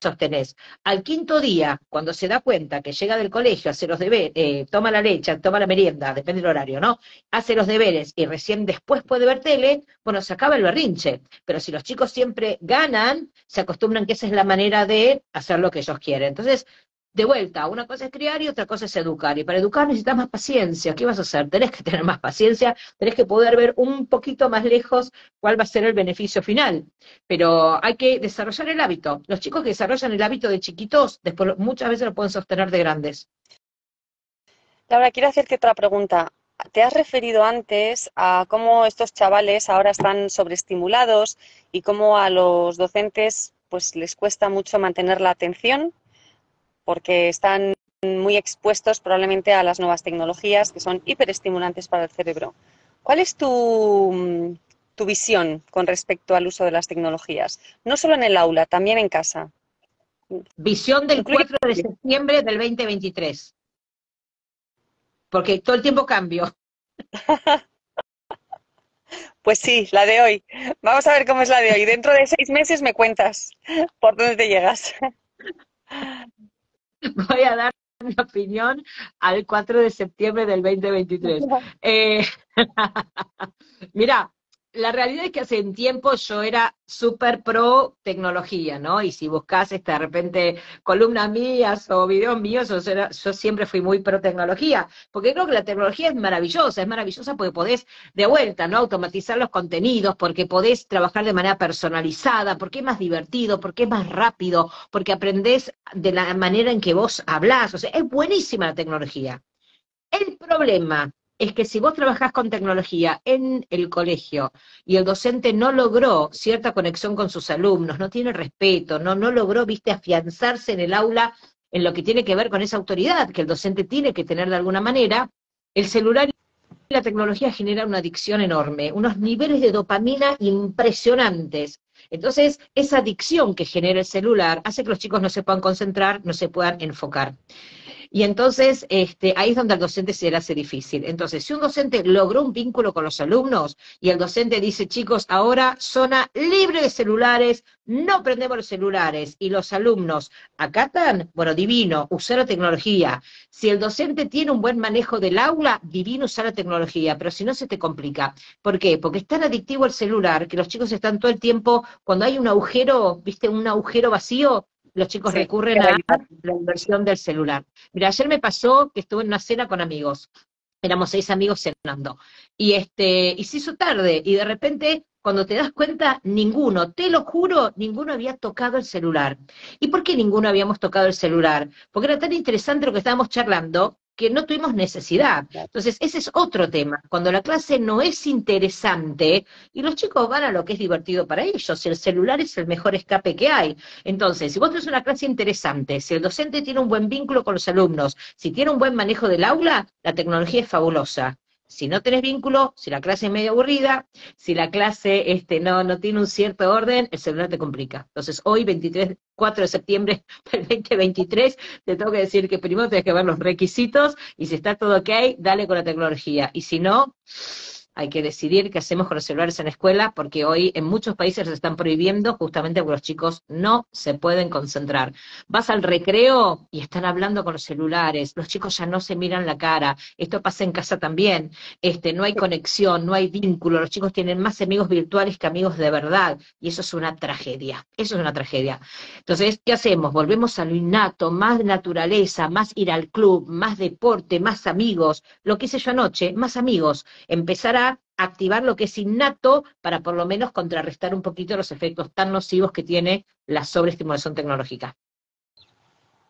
sostenés. Al quinto día, cuando se da cuenta que llega del colegio, hace los deberes, eh, toma la leche, toma la merienda, depende del horario, ¿no? Hace los deberes y recién después puede ver tele, bueno, se acaba el berrinche. Pero si los chicos siempre ganan, se acostumbran que esa es la manera de hacer lo que ellos quieren. Entonces, de vuelta, una cosa es criar y otra cosa es educar. Y para educar necesitas más paciencia. ¿Qué vas a hacer? Tenés que tener más paciencia, tenés que poder ver un poquito más lejos cuál va a ser el beneficio final. Pero hay que desarrollar el hábito. Los chicos que desarrollan el hábito de chiquitos, después muchas veces lo pueden sostener de grandes. Laura, quiero hacerte otra pregunta. te has referido antes a cómo estos chavales ahora están sobreestimulados y cómo a los docentes pues les cuesta mucho mantener la atención porque están muy expuestos probablemente a las nuevas tecnologías que son hiperestimulantes para el cerebro. ¿Cuál es tu, tu visión con respecto al uso de las tecnologías? No solo en el aula, también en casa. Visión del 4 de septiembre del 2023. Porque todo el tiempo cambio. Pues sí, la de hoy. Vamos a ver cómo es la de hoy. Dentro de seis meses me cuentas por dónde te llegas. Voy a dar mi opinión al 4 de septiembre del 2023. Eh, mira, la realidad es que hace un tiempo yo era súper pro tecnología, ¿no? Y si buscas este, de repente columnas mías o videos míos, yo, siempre fui muy pro tecnología, porque creo que la tecnología es maravillosa, es maravillosa porque podés de vuelta, ¿no? Automatizar los contenidos, porque podés trabajar de manera personalizada, porque es más divertido, porque es más rápido, porque aprendés de la manera en que vos hablás, o sea, es buenísima la tecnología. El problema es que si vos trabajás con tecnología en el colegio y el docente no logró cierta conexión con sus alumnos, no tiene respeto, no, no logró, viste, afianzarse en el aula en lo que tiene que ver con esa autoridad que el docente tiene que tener de alguna manera, el celular y la tecnología genera una adicción enorme, unos niveles de dopamina impresionantes. Entonces, esa adicción que genera el celular hace que los chicos no se puedan concentrar, no se puedan enfocar. Y entonces este, ahí es donde al docente se le hace difícil. Entonces, si un docente logró un vínculo con los alumnos y el docente dice, chicos, ahora zona libre de celulares, no prendemos los celulares y los alumnos acatan, bueno, divino, usar la tecnología. Si el docente tiene un buen manejo del aula, divino usar la tecnología, pero si no se te complica. ¿Por qué? Porque es tan adictivo el celular que los chicos están todo el tiempo, cuando hay un agujero, viste, un agujero vacío, los chicos recurren a la inversión del celular. Mira, ayer me pasó que estuve en una cena con amigos, éramos seis amigos cenando, y este, y se hizo tarde, y de repente, cuando te das cuenta, ninguno, te lo juro, ninguno había tocado el celular. ¿Y por qué ninguno habíamos tocado el celular? Porque era tan interesante lo que estábamos charlando, que no tuvimos necesidad. Entonces, ese es otro tema. Cuando la clase no es interesante y los chicos van a lo que es divertido para ellos, el celular es el mejor escape que hay. Entonces, si vos tenés una clase interesante, si el docente tiene un buen vínculo con los alumnos, si tiene un buen manejo del aula, la tecnología es fabulosa. Si no tenés vínculo, si la clase es medio aburrida, si la clase este, no, no tiene un cierto orden, el celular te complica. Entonces, hoy, 23, 4 de septiembre del 2023, te tengo que decir que primero tienes que ver los requisitos y si está todo ok, dale con la tecnología. Y si no, hay que decidir qué hacemos con los celulares en la escuela, porque hoy en muchos países se están prohibiendo justamente porque los chicos no se pueden concentrar. Vas al recreo y están hablando con los celulares, los chicos ya no se miran la cara, esto pasa en casa también, este, no hay conexión, no hay vínculo, los chicos tienen más amigos virtuales que amigos de verdad, y eso es una tragedia, eso es una tragedia. Entonces, ¿qué hacemos? Volvemos a lo innato, más naturaleza, más ir al club, más deporte, más amigos, lo que hice yo anoche, más amigos, empezar a activar lo que es innato para por lo menos contrarrestar un poquito los efectos tan nocivos que tiene la sobreestimulación tecnológica.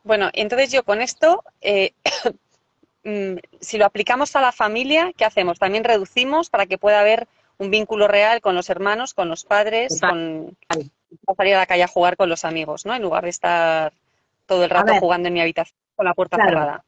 Bueno, entonces yo con esto, eh, mm, si lo aplicamos a la familia, ¿qué hacemos? También reducimos para que pueda haber un vínculo real con los hermanos, con los padres, con salir a la calle a jugar con los amigos, ¿no? En lugar de estar todo el rato jugando en mi habitación con la puerta cerrada.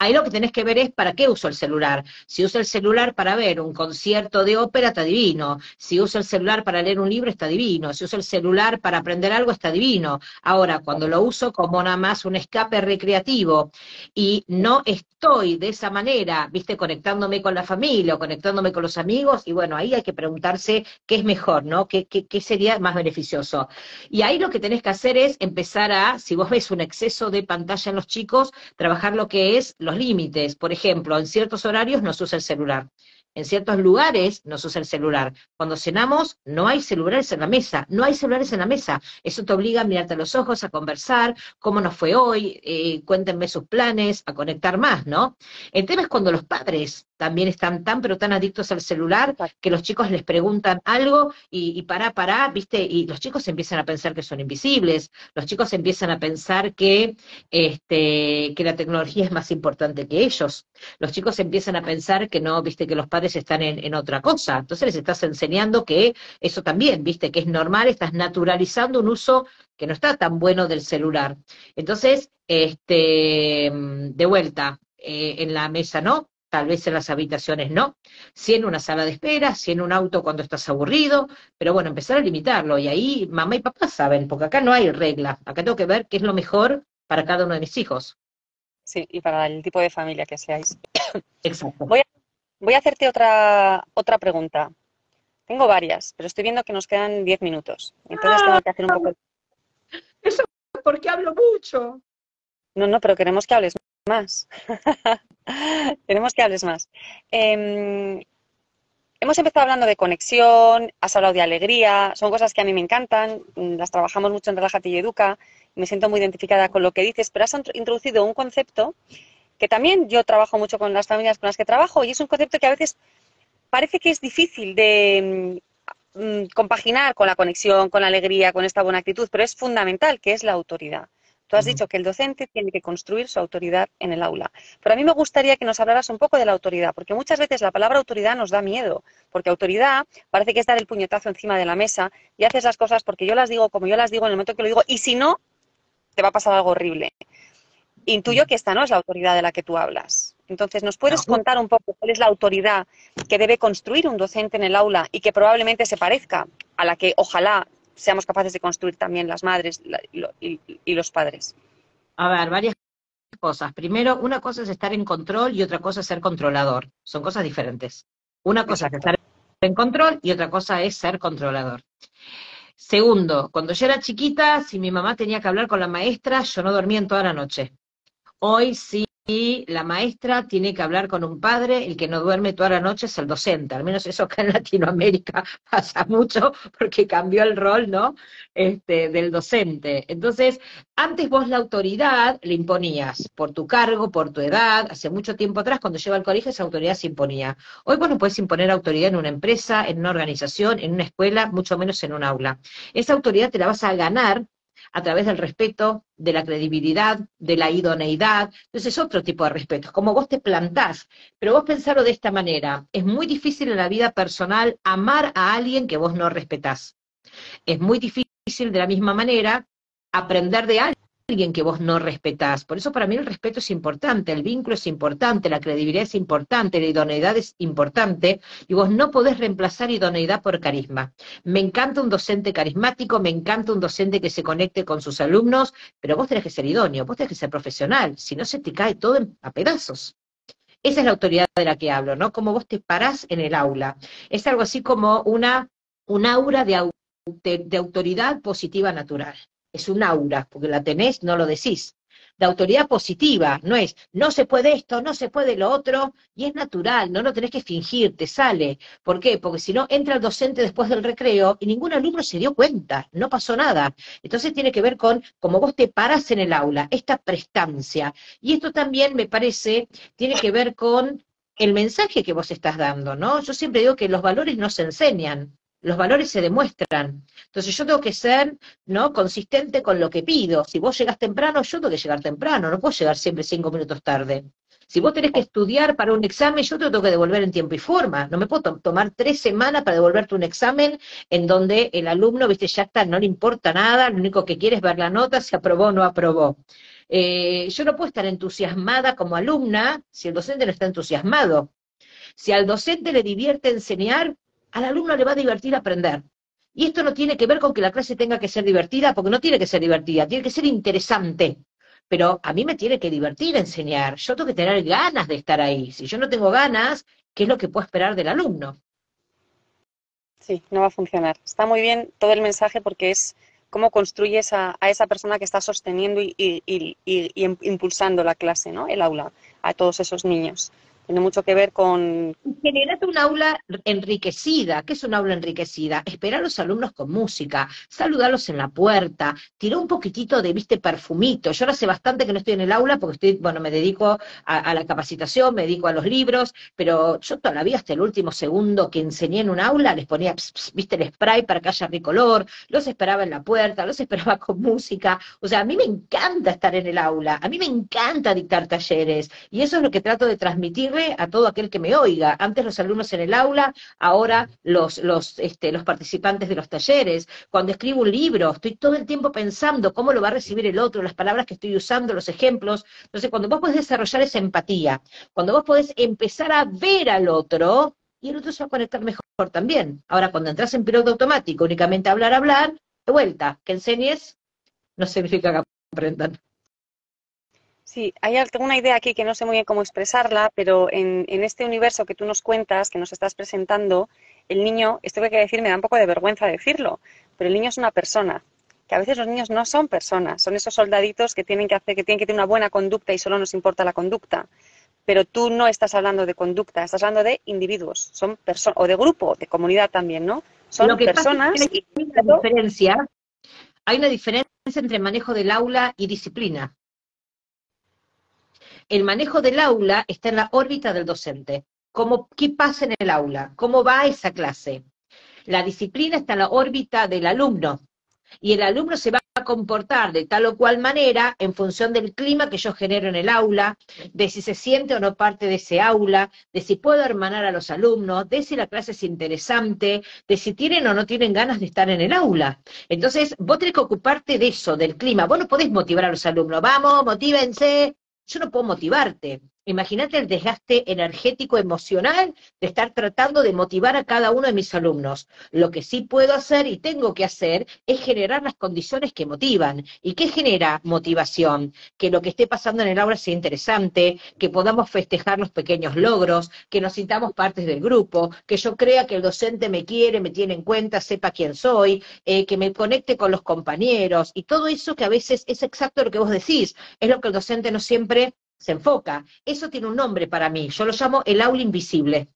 Ahí lo que tenés que ver es para qué uso el celular. Si uso el celular para ver un concierto de ópera, está divino. Si uso el celular para leer un libro, está divino. Si uso el celular para aprender algo, está divino. Ahora, cuando lo uso como nada más un escape recreativo y no estoy de esa manera, viste, conectándome con la familia o conectándome con los amigos, y bueno, ahí hay que preguntarse qué es mejor, ¿no? ¿Qué, qué, sería más beneficioso? Y ahí lo que tenés que hacer es empezar a, si vos ves un exceso de pantalla en los chicos, trabajar lo que es los límites. Por ejemplo, en ciertos horarios no usa el celular. En ciertos lugares no usa el celular. Cuando cenamos, no hay celulares en la mesa. No hay celulares en la mesa. Eso te obliga a mirarte a los ojos, a conversar, cómo nos fue hoy, eh, cuéntenme sus planes, a conectar más, ¿no? El tema es cuando los padres también están tan pero tan adictos al celular que los chicos les preguntan algo y, y para, para, viste, y los chicos empiezan a pensar que son invisibles, los chicos empiezan a pensar que, este, que la tecnología es más importante que ellos, los chicos empiezan a pensar que no, viste, que los padres están en, en otra cosa, entonces les estás enseñando que eso también, viste, que es normal, estás naturalizando un uso que no está tan bueno del celular. Entonces, este, de vuelta, eh, en la mesa no, tal vez en las habitaciones no, si en una sala de espera, si en un auto cuando estás aburrido, pero bueno, empezar a limitarlo y ahí mamá y papá saben, porque acá no hay regla, acá tengo que ver qué es lo mejor para cada uno de mis hijos. Sí, y para el tipo de familia que seáis. Exacto. Voy a, voy a hacerte otra, otra pregunta. Tengo varias, pero estoy viendo que nos quedan 10 minutos. Entonces tengo que hacer un poco... Eso es porque hablo mucho. No, no, pero queremos que hables más. Queremos que hables más. Eh, hemos empezado hablando de conexión, has hablado de alegría, son cosas que a mí me encantan, las trabajamos mucho en Relájate y Educa, me siento muy identificada con lo que dices, pero has introducido un concepto que también yo trabajo mucho con las familias con las que trabajo y es un concepto que a veces parece que es difícil de mm, compaginar con la conexión, con la alegría, con esta buena actitud, pero es fundamental, que es la autoridad. Tú has dicho que el docente tiene que construir su autoridad en el aula. Pero a mí me gustaría que nos hablaras un poco de la autoridad, porque muchas veces la palabra autoridad nos da miedo, porque autoridad parece que es dar el puñetazo encima de la mesa y haces las cosas porque yo las digo como yo las digo en el momento que lo digo, y si no, te va a pasar algo horrible. Intuyo que esta no es la autoridad de la que tú hablas. Entonces, ¿nos puedes contar un poco cuál es la autoridad que debe construir un docente en el aula y que probablemente se parezca a la que ojalá seamos capaces de construir también las madres y, los padres? A ver, varias cosas. Primero, una cosa es estar en control y otra cosa es ser controlador. Son cosas diferentes. Una cosa es estar en control y otra cosa es ser controlador. Segundo, cuando yo era chiquita, si mi mamá tenía que hablar con la maestra, yo no dormía en toda la noche. Hoy sí y la maestra tiene que hablar con un padre, el que no duerme toda la noche es el docente, al menos eso acá en Latinoamérica pasa mucho porque cambió el rol, ¿no? Este, del docente. Entonces, antes vos la autoridad le imponías por tu cargo, por tu edad, hace mucho tiempo atrás, cuando lleva al colegio, esa autoridad se imponía. Hoy vos no imponer autoridad en una empresa, en una organización, en una escuela, mucho menos en un aula. Esa autoridad te la vas a ganar a través del respeto, de la credibilidad, de la idoneidad. Entonces es otro tipo de respeto, como vos te plantás. Pero vos pensarlo de esta manera, es muy difícil en la vida personal amar a alguien que vos no respetás. Es muy difícil de la misma manera aprender de alguien alguien que vos no respetás. Por eso para mí el respeto es importante, el vínculo es importante, la credibilidad es importante, la idoneidad es importante, y vos no podés reemplazar idoneidad por carisma. Me encanta un docente carismático, me encanta un docente que se conecte con sus alumnos, pero vos tenés que ser idóneo, vos tenés que ser profesional, si no se te cae todo a pedazos. Esa es la autoridad de la que hablo, ¿no? Como vos te parás en el aula. Es algo así como una, un aura de, de autoridad positiva natural es un aura, porque la tenés, no lo decís. De autoridad positiva, no es, no se puede esto, no se puede lo otro, y es natural, no lo tenés que fingir, te sale. ¿Por qué? Porque si no, entra el docente después del recreo y ningún alumno se dio cuenta, no pasó nada. Entonces tiene que ver con cómo vos te paras en el aula, esta prestancia. Y esto también me parece, tiene que ver con el mensaje que vos estás dando, ¿no? Yo siempre digo que los valores no se enseñan, los valores se demuestran. Entonces yo tengo que ser ¿no? consistente con lo que pido. Si vos llegas temprano, yo tengo que llegar temprano, no puedo llegar siempre cinco minutos tarde. Si vos tenés que estudiar para un examen, yo te lo tengo que devolver en tiempo y forma. No me puedo tomar tres semanas para devolverte un examen en donde el alumno, viste, ya está, no le importa nada, lo único que quiere es ver la nota, si aprobó o no aprobó. Eh, yo no puedo estar entusiasmada como alumna si el docente no está entusiasmado. Si al docente le divierte enseñar, al alumno le va a divertir aprender. Y esto no tiene que ver con que la clase tenga que ser divertida, porque no tiene que ser divertida, tiene que ser interesante. Pero a mí me tiene que divertir enseñar. Yo tengo que tener ganas de estar ahí. Si yo no tengo ganas, ¿qué es lo que puedo esperar del alumno? Sí, no va a funcionar. Está muy bien todo el mensaje porque es cómo construyes a, esa persona que está sosteniendo y, impulsando la clase, ¿no? El aula, a todos esos niños. Tiene mucho que ver con... Generate un aula enriquecida. ¿Qué es un aula enriquecida? Esperar a los alumnos con música, saludarlos en la puerta, tirar un poquitito de, viste, perfumito. Yo ahora hace bastante que no estoy en el aula porque estoy, bueno, me dedico a, la capacitación, me dedico a los libros, pero yo todavía hasta el último segundo que enseñé en un aula les ponía, viste, el spray para que haya ricolor, los esperaba en la puerta, los esperaba con música. O sea, a mí me encanta estar en el aula, a mí me encanta dictar talleres y eso es lo que trato de transmitir a todo aquel que me oiga. Antes los alumnos en el aula, ahora los, los, este, los participantes de los talleres. Cuando escribo un libro, estoy todo el tiempo pensando cómo lo va a recibir el otro, las palabras que estoy usando, los ejemplos. Entonces, cuando vos podés desarrollar esa empatía, cuando vos podés empezar a ver al otro, y el otro se va a conectar mejor también. Ahora, cuando entras en piloto automático, únicamente hablar, hablar, de vuelta, que enseñes no significa que aprendan. Sí, hay alguna idea aquí que no sé muy bien cómo expresarla, pero en, este universo que tú nos cuentas, que nos estás presentando, el niño, esto que hay que decir me da un poco de vergüenza decirlo, pero el niño es una persona, que a veces los niños no son personas, son esos soldaditos que tienen que hacer, que tienen que tener una buena conducta y solo nos importa la conducta. Pero tú no estás hablando de conducta, estás hablando de individuos, son personas, o de grupo, de comunidad también, ¿no? Son personas. y... una diferencia, hay una diferencia entre manejo del aula y disciplina el manejo del aula está en la órbita del docente. ¿Cómo, ¿Qué pasa en el aula? ¿Cómo va esa clase? La disciplina está en la órbita del alumno. Y el alumno se va a comportar de tal o cual manera en función del clima que yo genero en el aula, de si se siente o no parte de ese aula, de si puedo hermanar a los alumnos, de si la clase es interesante, de si tienen o no tienen ganas de estar en el aula. Entonces, vos tenés que ocuparte de eso, del clima. Vos no podés motivar a los alumnos, vamos, motívense, yo no puedo motivarte. Imagínate el desgaste energético emocional de estar tratando de motivar a cada uno de mis alumnos. Lo que sí puedo hacer y tengo que hacer es generar las condiciones que motivan. ¿Y qué genera motivación? Que lo que esté pasando en el aula sea interesante, que podamos festejar los pequeños logros, que nos sintamos partes del grupo, que yo crea que el docente me quiere, me tiene en cuenta, sepa quién soy, eh, que me conecte con los compañeros y todo eso que a veces es exacto lo que vos decís, es lo que el docente no siempre se enfoca. Eso tiene un nombre para mí, yo lo llamo el aula invisible.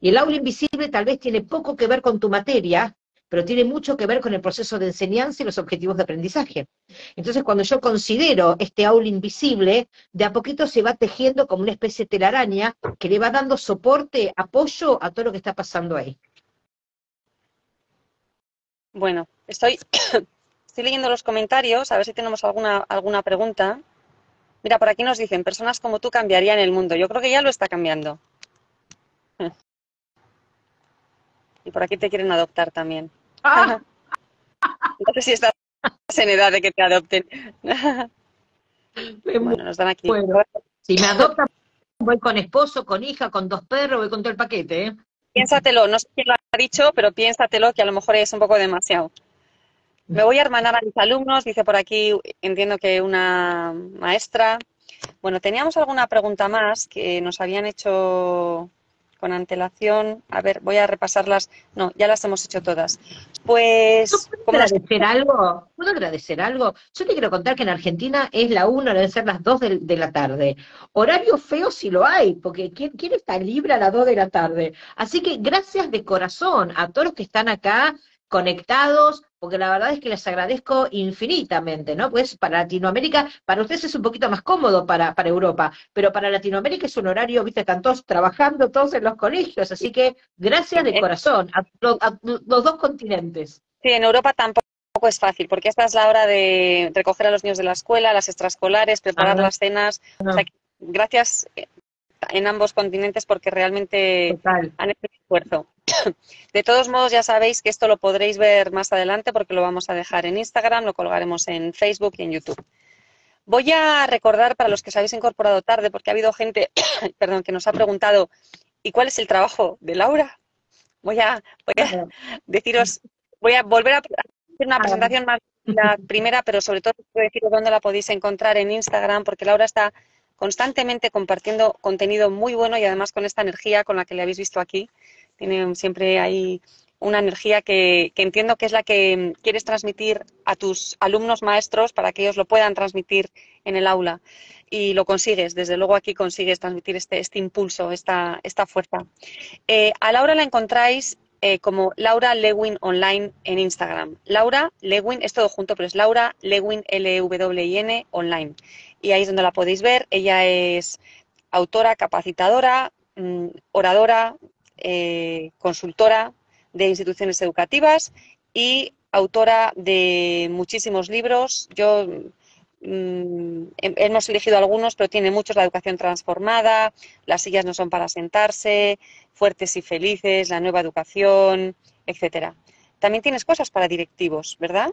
Y el aula invisible tal vez tiene poco que ver con tu materia, pero tiene mucho que ver con el proceso de enseñanza y los objetivos de aprendizaje. Entonces, cuando yo considero este aula invisible, de a poquito se va tejiendo como una especie de telaraña que le va dando soporte, apoyo a todo lo que está pasando ahí. Bueno, estoy, estoy leyendo los comentarios, a ver si tenemos alguna, alguna pregunta. Mira, por aquí nos dicen, personas como tú cambiarían el mundo. Yo creo que ya lo está cambiando. Y por aquí te quieren adoptar también. Ah. No sé si estás en edad de que te adopten. bueno, nos dan aquí. si me adoptan, voy con esposo, con hija, con dos perros, voy con todo el paquete. ¿eh? Piénsatelo, no sé quién lo ha dicho, pero piénsatelo que a lo mejor es un poco demasiado. Me voy a hermanar a mis alumnos, dice por aquí, entiendo que una maestra. Bueno, teníamos alguna pregunta más que nos habían hecho con antelación. A ver, voy a repasarlas. No, ya las hemos hecho todas. Pues. ¿Puedo agradecer algo? ¿Puedo agradecer algo? Yo te quiero contar que en Argentina es la una, deben ser las dos de, la tarde. Horario feo si lo hay, porque ¿quién, ¿quién está libre a las dos de la tarde? Así que gracias de corazón a todos los que están acá conectados, porque la verdad es que les agradezco infinitamente, ¿no? Pues para Latinoamérica, para ustedes es un poquito más cómodo para, para Europa, pero para Latinoamérica es un horario, viste, están todos trabajando, todos en los colegios, así que gracias de corazón a, los dos continentes. Sí, en Europa tampoco es fácil, porque esta es la hora de recoger a los niños de la escuela, las extraescolares, preparar las cenas. gracias en ambos continentes porque realmente han hecho un esfuerzo. De todos modos, ya sabéis que esto lo podréis ver más adelante porque lo vamos a dejar en Instagram, lo colgaremos en Facebook y en YouTube. Voy a recordar para los que os habéis incorporado tarde, porque ha habido gente, perdón, que nos ha preguntado, ¿y cuál es el trabajo de Laura? Voy a, deciros, voy a volver a hacer una presentación más la primera, pero sobre todo quiero deciros dónde la podéis encontrar en Instagram, porque Laura está constantemente compartiendo contenido muy bueno y además con esta energía con la que le habéis visto aquí. Tiene siempre ahí una energía que, entiendo que es la que quieres transmitir a tus alumnos maestros para que ellos lo puedan transmitir en el aula. y lo consigues, desde luego aquí consigues transmitir este, este impulso, esta, fuerza. Eh, a Laura la encontráis eh, como Laura Lewin Online en Instagram. Laura Lewin, es todo junto, pero es Laura Lewin, L-W-I-N, online. Y ahí es donde la podéis ver. Ella es autora, capacitadora, mm, oradora, eh, consultora de instituciones educativas y autora de muchísimos libros. Yo mm, hemos elegido algunos, pero tiene muchos, La educación transformada, Las sillas no son para sentarse, Fuertes y felices, La nueva educación, etcétera. También tienes cosas para directivos, ¿verdad?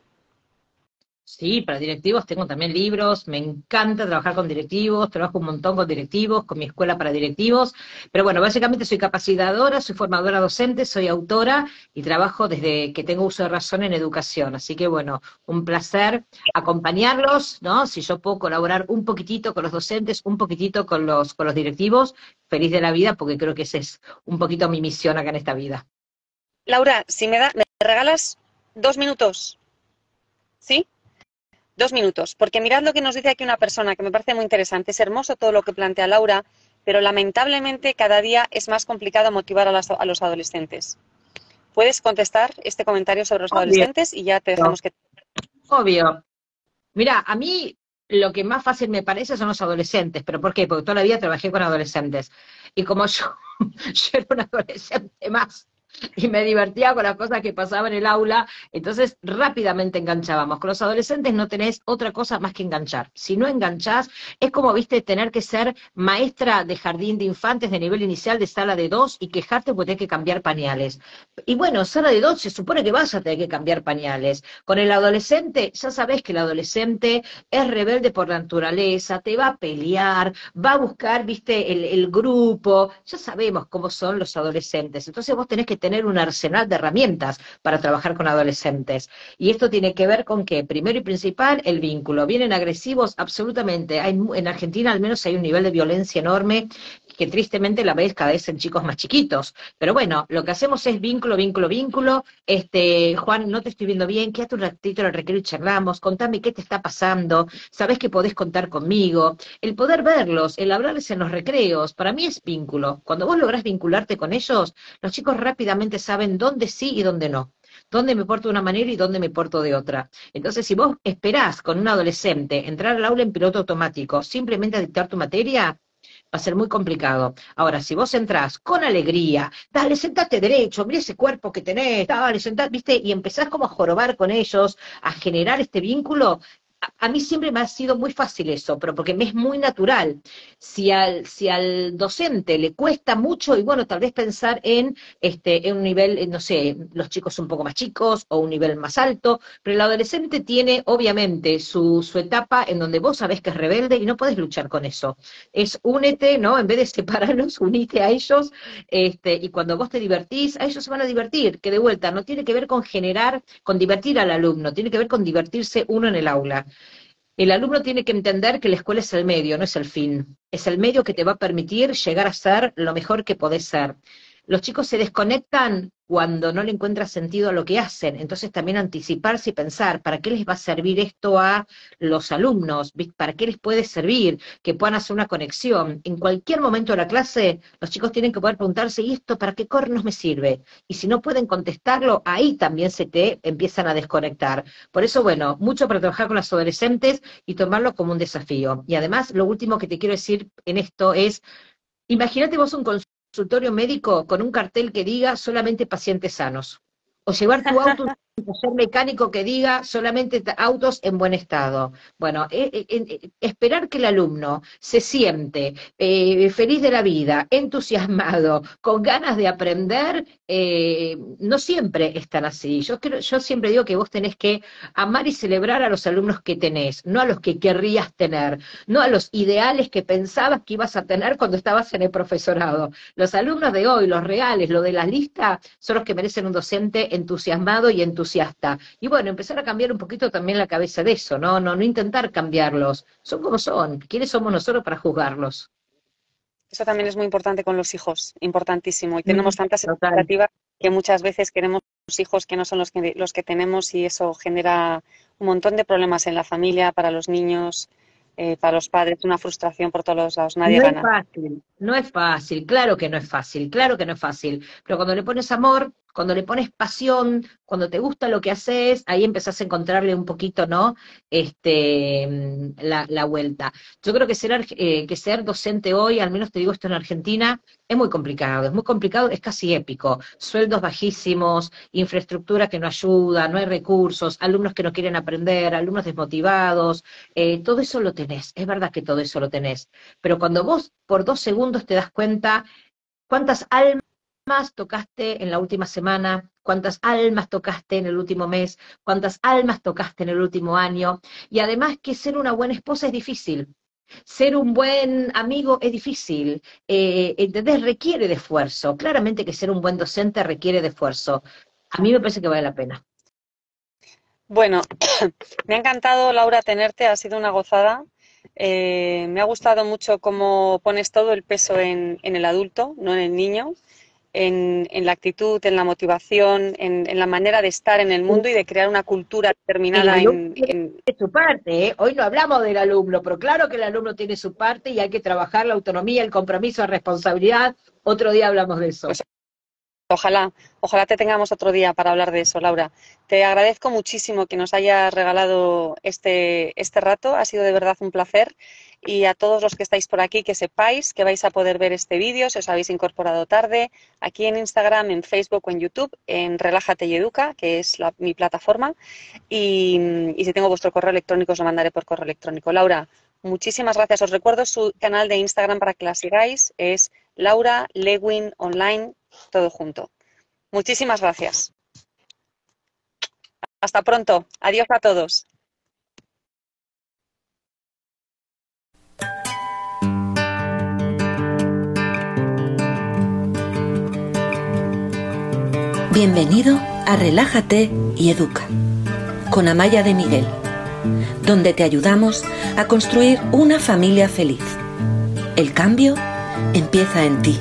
Sí, para directivos tengo también libros, me encanta trabajar con directivos, trabajo un montón con directivos, con mi escuela para directivos, pero bueno, básicamente soy capacitadora, soy formadora docente, soy autora y trabajo desde que tengo uso de razón en educación. Así que bueno, un placer acompañarlos, ¿no? Si yo puedo colaborar un poquitito con los docentes, un poquitito con los, con los directivos, feliz de la vida, porque creo que esa es un poquito mi misión acá en esta vida. Laura, si me, da, me regalas dos minutos, ¿sí? Dos minutos, porque mirad lo que nos dice aquí una persona que me parece muy interesante. Es hermoso todo lo que plantea Laura, pero lamentablemente cada día es más complicado motivar a, los adolescentes. ¿Puedes contestar este comentario sobre los adolescentes y ya te dejamos que... Obvio. Mira, a mí lo que más fácil me parece son los adolescentes, pero ¿por qué? Porque toda la vida trabajé con adolescentes. Y como yo, yo era un adolescente más y me divertía con las cosas que pasaban en el aula, entonces rápidamente enganchábamos. Con los adolescentes no tenés otra cosa más que enganchar. Si no enganchás, es como, viste, tener que ser maestra de jardín de infantes de nivel inicial de sala de dos y quejarte porque tenés que cambiar pañales. Y bueno, sala de dos se supone que vas a tener que cambiar pañales. Con el adolescente, ya sabés que el adolescente es rebelde por naturaleza, te va a pelear, va a buscar, viste, el grupo, ya sabemos cómo son los adolescentes. Entonces vos tenés que tener un arsenal de herramientas para trabajar con adolescentes. Y esto tiene que ver con que, primero y principal, el vínculo. Vienen agresivos, absolutamente. Hay, en Argentina al menos hay un nivel de violencia enorme que tristemente la veis cada vez en chicos más chiquitos. Pero bueno, lo que hacemos es vínculo, vínculo, vínculo. Este, Juan, no te estoy viendo bien, quédate un ratito en recreo y charlamos, contame qué te está pasando, sabes que podés contar conmigo. El poder verlos, el hablarles en los recreos, para mí es vínculo. Cuando vos lográs vincularte con ellos, los chicos rápidamente saben dónde sí y dónde no dónde me porto de una manera y dónde me porto de otra. Entonces, si vos esperás con un adolescente entrar al aula en piloto automático simplemente a dictar tu materia, va a ser muy complicado. Ahora, si vos entrás con alegría, dale, sentate derecho, mira ese cuerpo que tenés, dale, sentate, viste, y empezás como a jorobar con ellos, a generar este vínculo, a mí siempre me ha sido muy fácil eso, pero porque me es muy natural. Si al, si al docente le cuesta mucho, y bueno, tal vez pensar en, este, en un nivel, no sé, los chicos un poco más chicos o un nivel más alto, pero el adolescente tiene obviamente su, su etapa en donde vos sabés que es rebelde y no podés luchar con eso. Es únete, ¿no? En vez de separarlos, unite a ellos, este, y cuando vos te divertís, a ellos se van a divertir, que de vuelta no tiene que ver con generar, con divertir al alumno, tiene que ver con divertirse uno en el aula. El alumno tiene que entender que la escuela es el medio, no es el fin. Es el medio que te va a permitir llegar a ser lo mejor que podés ser. Los chicos se desconectan cuando no le encuentra sentido a lo que hacen. Entonces también anticiparse y pensar, ¿para qué les va a servir esto a los alumnos? ¿Para qué les puede servir? Que puedan hacer una conexión. En cualquier momento de la clase, los chicos tienen que poder preguntarse, ¿y esto para qué cornos me sirve? Y si no pueden contestarlo, ahí también se te empiezan a desconectar. Por eso, bueno, mucho para trabajar con los adolescentes y tomarlo como un desafío. Y además, lo último que te quiero decir en esto es, imagínate vos un consultorio médico con un cartel que diga solamente pacientes sanos. O llevar tu auto mecánico que diga solamente autos en buen estado. Bueno, eh, eh, eh, esperar que el alumno se siente feliz de la vida, entusiasmado, con ganas de aprender, no siempre están así. Yo, yo siempre digo que vos tenés que amar y celebrar a los alumnos que tenés, no a los que querrías tener, no a los ideales que pensabas que ibas a tener cuando estabas en el profesorado. Los alumnos de hoy, los reales, lo de la lista, son los que merecen un docente entusiasmado y entusiasmado entusiasta. Y bueno, empezar a cambiar un poquito también la cabeza de eso, ¿no? No, no intentar cambiarlos. Son como son. ¿Quiénes somos nosotros para juzgarlos? Eso también es muy importante con los hijos, importantísimo. Y tenemos tantas expectativas que muchas veces queremos hijos que no son los que, los que tenemos y eso genera un montón de problemas en la familia, para los niños. eh, para los padres, una frustración por todos los lados, nadie no gana. es fácil, no es fácil, claro que no es fácil, claro que no es fácil, pero cuando le pones amor, cuando le pones pasión, cuando te gusta lo que haces, ahí empezás a encontrarle un poquito, ¿no? Este, mm, la, la vuelta. Yo creo que ser, eh, que ser docente hoy, al menos te digo esto en Argentina, es muy complicado, es muy complicado, es casi épico. Sueldos bajísimos, infraestructura que no ayuda, no hay recursos, alumnos que no quieren aprender, alumnos desmotivados, eh, todo eso lo tenés, es verdad que todo eso lo tenés, pero cuando vos por dos segundos te das cuenta cuántas almas tocaste en la última semana, cuántas almas tocaste en el último mes, cuántas almas tocaste en el último año, y además que ser una buena esposa es difícil, ser un buen amigo es difícil, eh, ¿entendés? Requiere de esfuerzo, claramente que ser un buen docente requiere de esfuerzo. A mí me parece que vale la pena. Bueno, me ha encantado, Laura, tenerte, ha sido una gozada. Eh, me ha gustado mucho cómo pones todo el peso en, en el adulto, no en el niño en, la actitud, en la motivación, en, la manera de estar en el mundo y de crear una cultura determinada. En, su parte, ¿eh? hoy no hablamos del alumno, pero claro que el alumno tiene su parte y hay que trabajar la autonomía, el compromiso, la responsabilidad. Otro día hablamos de eso. Pues, ojalá, ojalá te tengamos otro día para hablar de eso, Laura. Te agradezco muchísimo que nos hayas regalado este, este rato, ha sido de verdad un placer y a todos los que estáis por aquí que sepáis que vais a poder ver este vídeo si os habéis incorporado tarde aquí en Instagram, en Facebook o en YouTube, en Relájate y Educa, que es mi plataforma. Y, si tengo vuestro correo electrónico os lo mandaré por correo electrónico. Laura, muchísimas gracias. Os recuerdo su canal de Instagram para que la sigáis. Es Laura Lewin Online, todo junto. Muchísimas gracias. Hasta pronto. Adiós a todos. Bienvenido a Relájate y Educa con Amaya de Miguel, donde te ayudamos a construir una familia feliz. El cambio empieza en ti.